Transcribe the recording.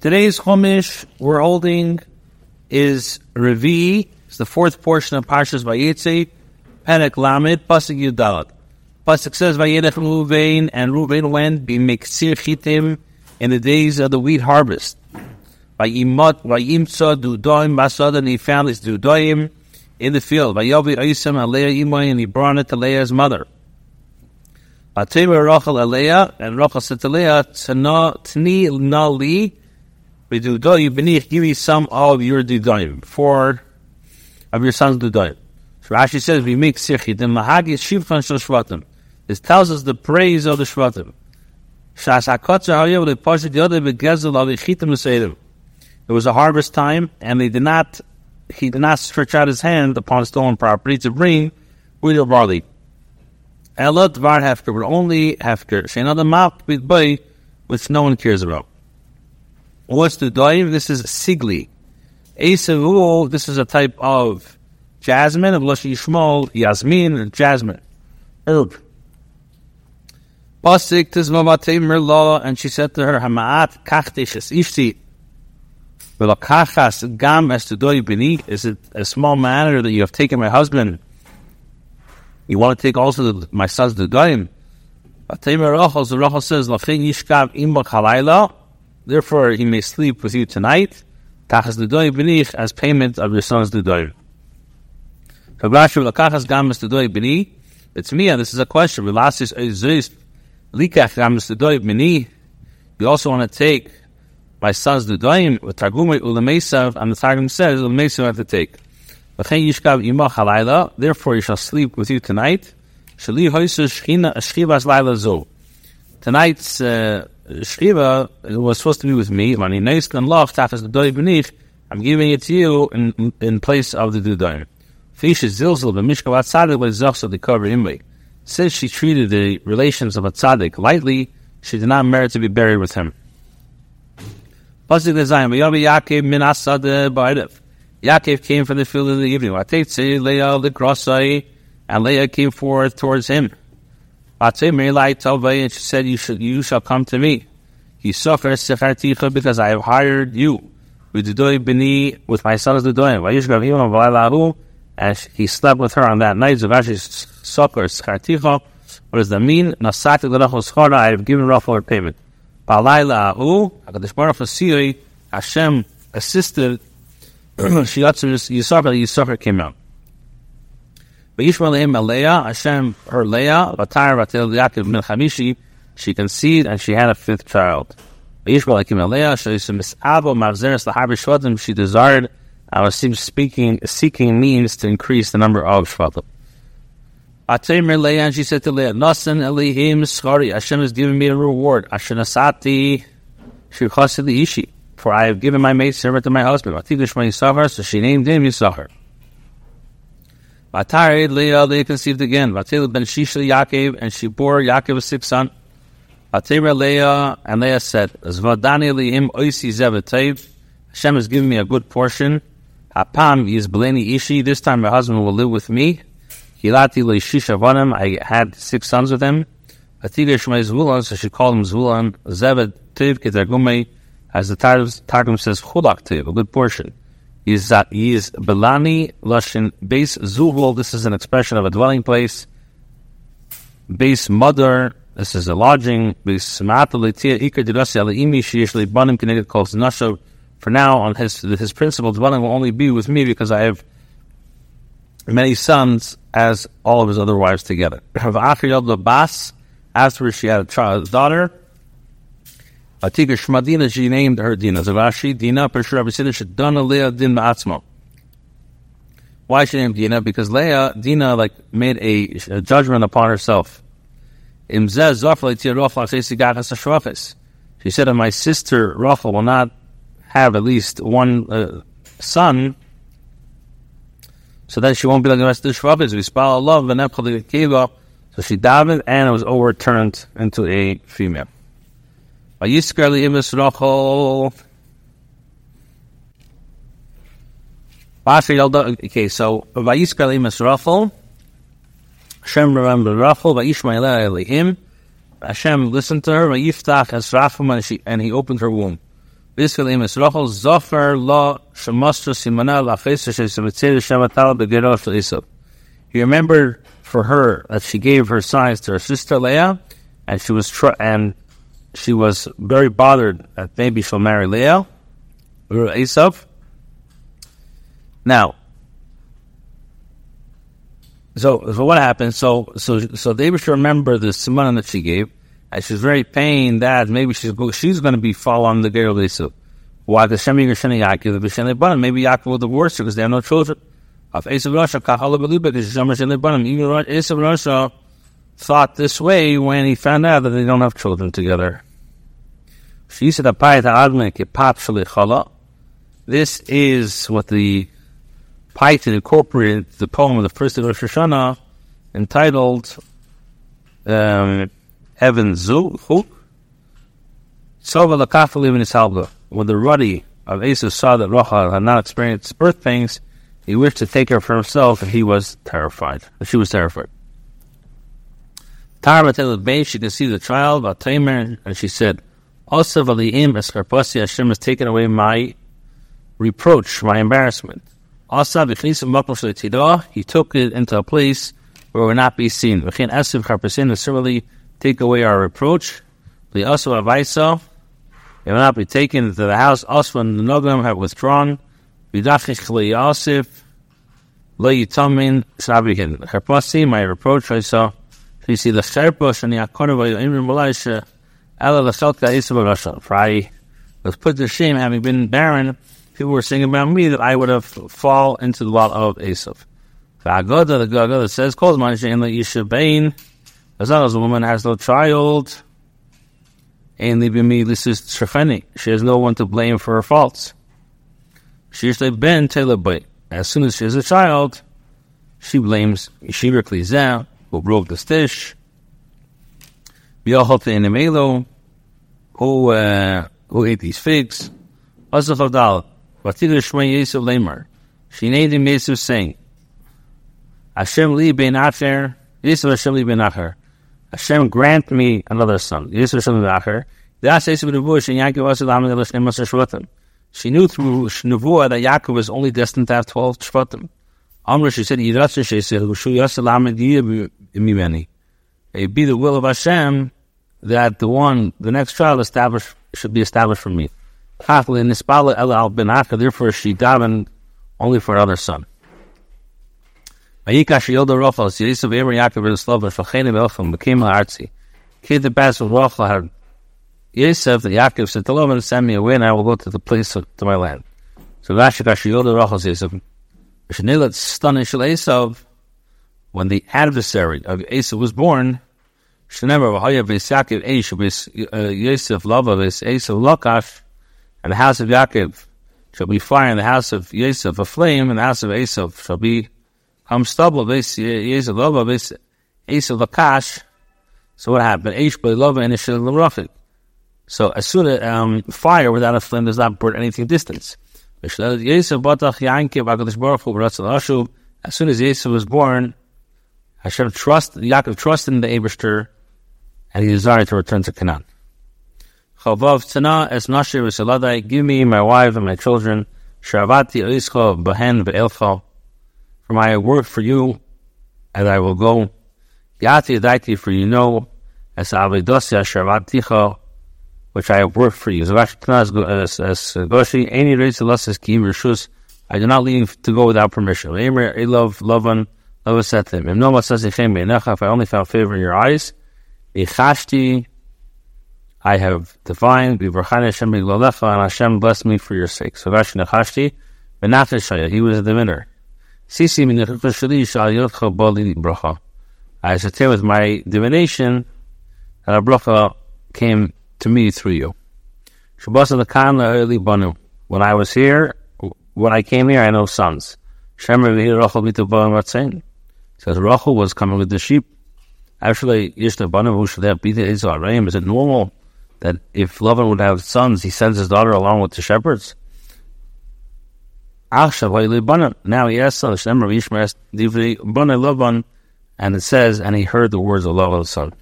Today's Chumash we're holding is Revi. It's the fourth portion of Parshas Vayetze, Perek Lamed, Pasuk Yudalat. Pasuk says, Vayedech Ruvain, and Ruvain went, be Meksir Chitim, in the days of the wheat harvest. Vayimot, Vayimtza, Dudoim, Basad, and he found his Dudoim in the field. Vayovi Oisam, Aleah Imoy, and he brought it to Leah's mother. Vatema Rachel Aleah, and Rachel said to Leah, Tni Nali, Vidudoim, Benich, give me some of your Dudoim, four of your sons Dudoim. So Rashi says, we make Sichi, the Mahagi Shivchan Shal Shvatim. This tells us the praise of the Shvatim. Shas HaKotzer Hayev, the Pasha Yodeh, Begezel, of the Chitim Seidim. It was a harvest time, and they did not, he did not stretch out his hand upon stolen property to bring wheat or barley. Ella Dvar Hefker, but only Hefker. Shein map with boy, which no one cares about. What's the doim? This is sigli. Esavu, this is a type of jasmine, of Lashi Shmol, Yasmin, and jasmine. Herb. Pasik tizmavate mirla, and she said to her, Hamaat kachtishes ishti. Velakachas gam as to doi bini. Is it a small matter that you have taken my husband? You want to take also the, my son's the doim? Vatemer Rachel, the Rachel says, Lachin yishkav imba chalayla. Therefore, he may sleep with you tonight. Tachas doi bini as payment of your son's the doim. It's me, and this is a question. Relasis ezist likach gamis dudoy mini. You also want to take my son's dudoyim with targumay ulamesav, and the targum says ulamesav have to take. Therefore, you shall sleep with you tonight. Tonight's uh, shchiva was supposed to be with me. I'm giving it to you in, in place of the dudoyim. Fisha Zilzil b'mishkav atzadik b'zachsa the cover imbe. Since she treated the relations of a tzaddik lightly, she did not merit to be buried with him. Pasuk Zayim v'yavi Yaakov min asad ba'edev. Yaakov came from the field in the evening. Vatetze Leah the grosai, and Leah came forth towards him. Vatzei Merilai Tavay, and she said, "You shall, you shall come to me. He suffers secharticha because I have hired you with my sons Dudoy. Vayishgav him v'alahu." and he slept with her on that night. Zavashi sucker scharticha. What does that mean? Nasati l'rachos. I have given her payment. Balayla ahu. Hakadosh Baruch Hu Hashem assisted. she got to Yisachar. Yisachar came out. Yishmael him Hashem her Leah. Vatar vatel Yaakov min Chamishi. She conceived and she had a fifth child. Yishmael him Leah. She misabo mavzeres lahaber shvatim. She desired uh, I was speaking, seeking means to increase the number of Shvatim. Atamer Leah, and she said to Leah, Nasan Elihim Schari, Hashem has given me a reward. Ashanasati Shirchasili Ishi, for I have given my maid servant to my husband. Vatidishma Yisachar, so she named him Yisachar. Vatari Leah, Leah conceived again. Vatil ben Shisha Yaakov, and she bore Yaakov a sixth son. Vatira Leah, and Leah said, Zvadani Elihim Oisi Zevatev, Hashem has given me a good portion. Hapam is Beleni Ishi. This time my husband will live with me. Hilati leishisha vanim. I had six sons with him. Atiga Shmei Zvulon, so she called him Zvulon. Zeved Tiv Ketargumei, as the Targum says, Chulak Tiv, a good portion. Is, uh, he is Belani Lashin base Zuvul. This is an expression of a dwelling place. Base mother. This is a lodging. Base for now, on his his principal dwelling will only be with me because I have many sons as all of his other wives together. After she had a child, daughter, Atika Shmadina, she named her Dina. Zavashi, Dina, Pershur Abisidah, Shadana Leah Din Ba'atzmo. Why she named Dina? Because Leah, Dina, like, made a, a judgment upon herself. She said, my sister Rachel will not have at least one uh, son, so that she won't be like the rest of the Shvabis. We spell Allah, Kiva. so she davened and it was overturned into a female. Okay, so Vayiskar Imas Rachel, Hashem remembered Rachel, Vayishmael Elihim, Hashem listened to her, Vayiftach as Rachel, and he opened her womb. Biscalim is Rachel Zofer Lo Shemastra Simana Lachesa Shesemitzir Shematal Begerosh Isab. He remembered for her that she gave her signs to her sister Leah, and she was tr- and she was very bothered that maybe she'll marry Leah or Esav. Now, so so what happened? So so so they should remember the simana that she gave, and she's very pained that maybe she's she's going to be following the girl Esav. Why the Shem Yerushin Yaakov the B'Shem Lebanon? Maybe Yaakov will divorce her because they have no children. Of Esav Rasha Yerushin Lebanon. Even Esav Rasha uh, thought this way when he found out that they don't have children together. This is what the Paytan incorporated the poem of the first of Rosh Hashanah entitled um, Heaven. When the ruddy of Esau saw that Rachel had not experienced birth pains, he wished to take her for himself, and he was terrified. She was terrified. Tara she could see the child, Tamer, and she said, Also, Valiim Eskarpasi Hashem has taken away my reproach, my embarrassment. Also, he took it into a place where it would not be seen. Similarly, take away our reproach. The also avaisa, it will not be taken into the house. Also, when the Nogam have withdrawn, Vidachich Yosef, Lo Yitamin, Sabihin. Harpasi, my reproach, I saw. So you see the Sherpa, and the Yakorova, Imrim Malaysia, Ella Lashalka Isabah For I was put to shame having been barren people were saying about me that I would have fall into the lot of Esav. V'agoda, the Gagoda says, calls Manishain like Isha Bain, as long as a woman has no child, and me, this is Shecheni. She has no one to blame for her faults. She usually ben but As soon as she has a child, she blames Yeshiva Klizah, who broke the stish, B'yochote in who, uh, who ate these figs, Azachadal, Vatilu Shmei Yisuf Lemar. Him Yisuf saying, Hashem li ben acher, Yisuf Hashem li ben acher. Hashem grant me another son. Yisuf Hashem li ben acher. Das Yisuf Nevuah, Shen Yaakov Asad Amin Elosh Emas Shvatim. She knew through Nevuah that Yaakov was only destined to have 12 Shvatim. Amr, she said, Yidratzah, she said, Hushu Yasad Amin Imimeni. It be the will of Hashem that the one, the next child established, should be established for me. Therefore, she davened only for another son. Kid the best of Rochel had Yosef, the Yaakov said, "The Lord send me away, and I will go to the place of, to my land." So Rashikash Yoda Rochel Yosef, Shanilat Shal Esav, when the adversary of Esav was born, Eish, Yosef Lava, Esav Lokash, and the house of Yaakov shall be fire, and the house of Yosef a flame, and the house of Esav shall be come stubble. Yosef lova, Esav lakash. So what happened? Eish lova and Ishel l'rafik. So as soon as um, fire without a flame does not burn anything distance. As soon as Yosef was born, Hashem trusted, Yaakov trusted in the Abishter, and he desired to return to Canaan. Chavav Tzana es Nashir v'Saladai, give me my wife and my children, Shavati Elischa Bahen ve'elcha, for my work for you, and I will go. Yati Adaiti, for you know, as Avedosya Shavaticha, which I have worked for you. Goshi, any race as Kim Rishus, I do not leave to go without permission. Emer Elov Lovan, Lova said to him, If I only found favor in your eyes, I have Hashem and Hashem bless me for your sake. So Rashi Nachashti, Benafesh he was a diviner. I ascertain with my divination that a bracha came to me through you. Banu. When I was here, when I came here, I know sons. Says Rachel was coming with the sheep. Actually. Is it normal that if Lavan would have sons, he sends his daughter along with the shepherds. Now he has sons. And it says, and he heard the words of Lavan's son.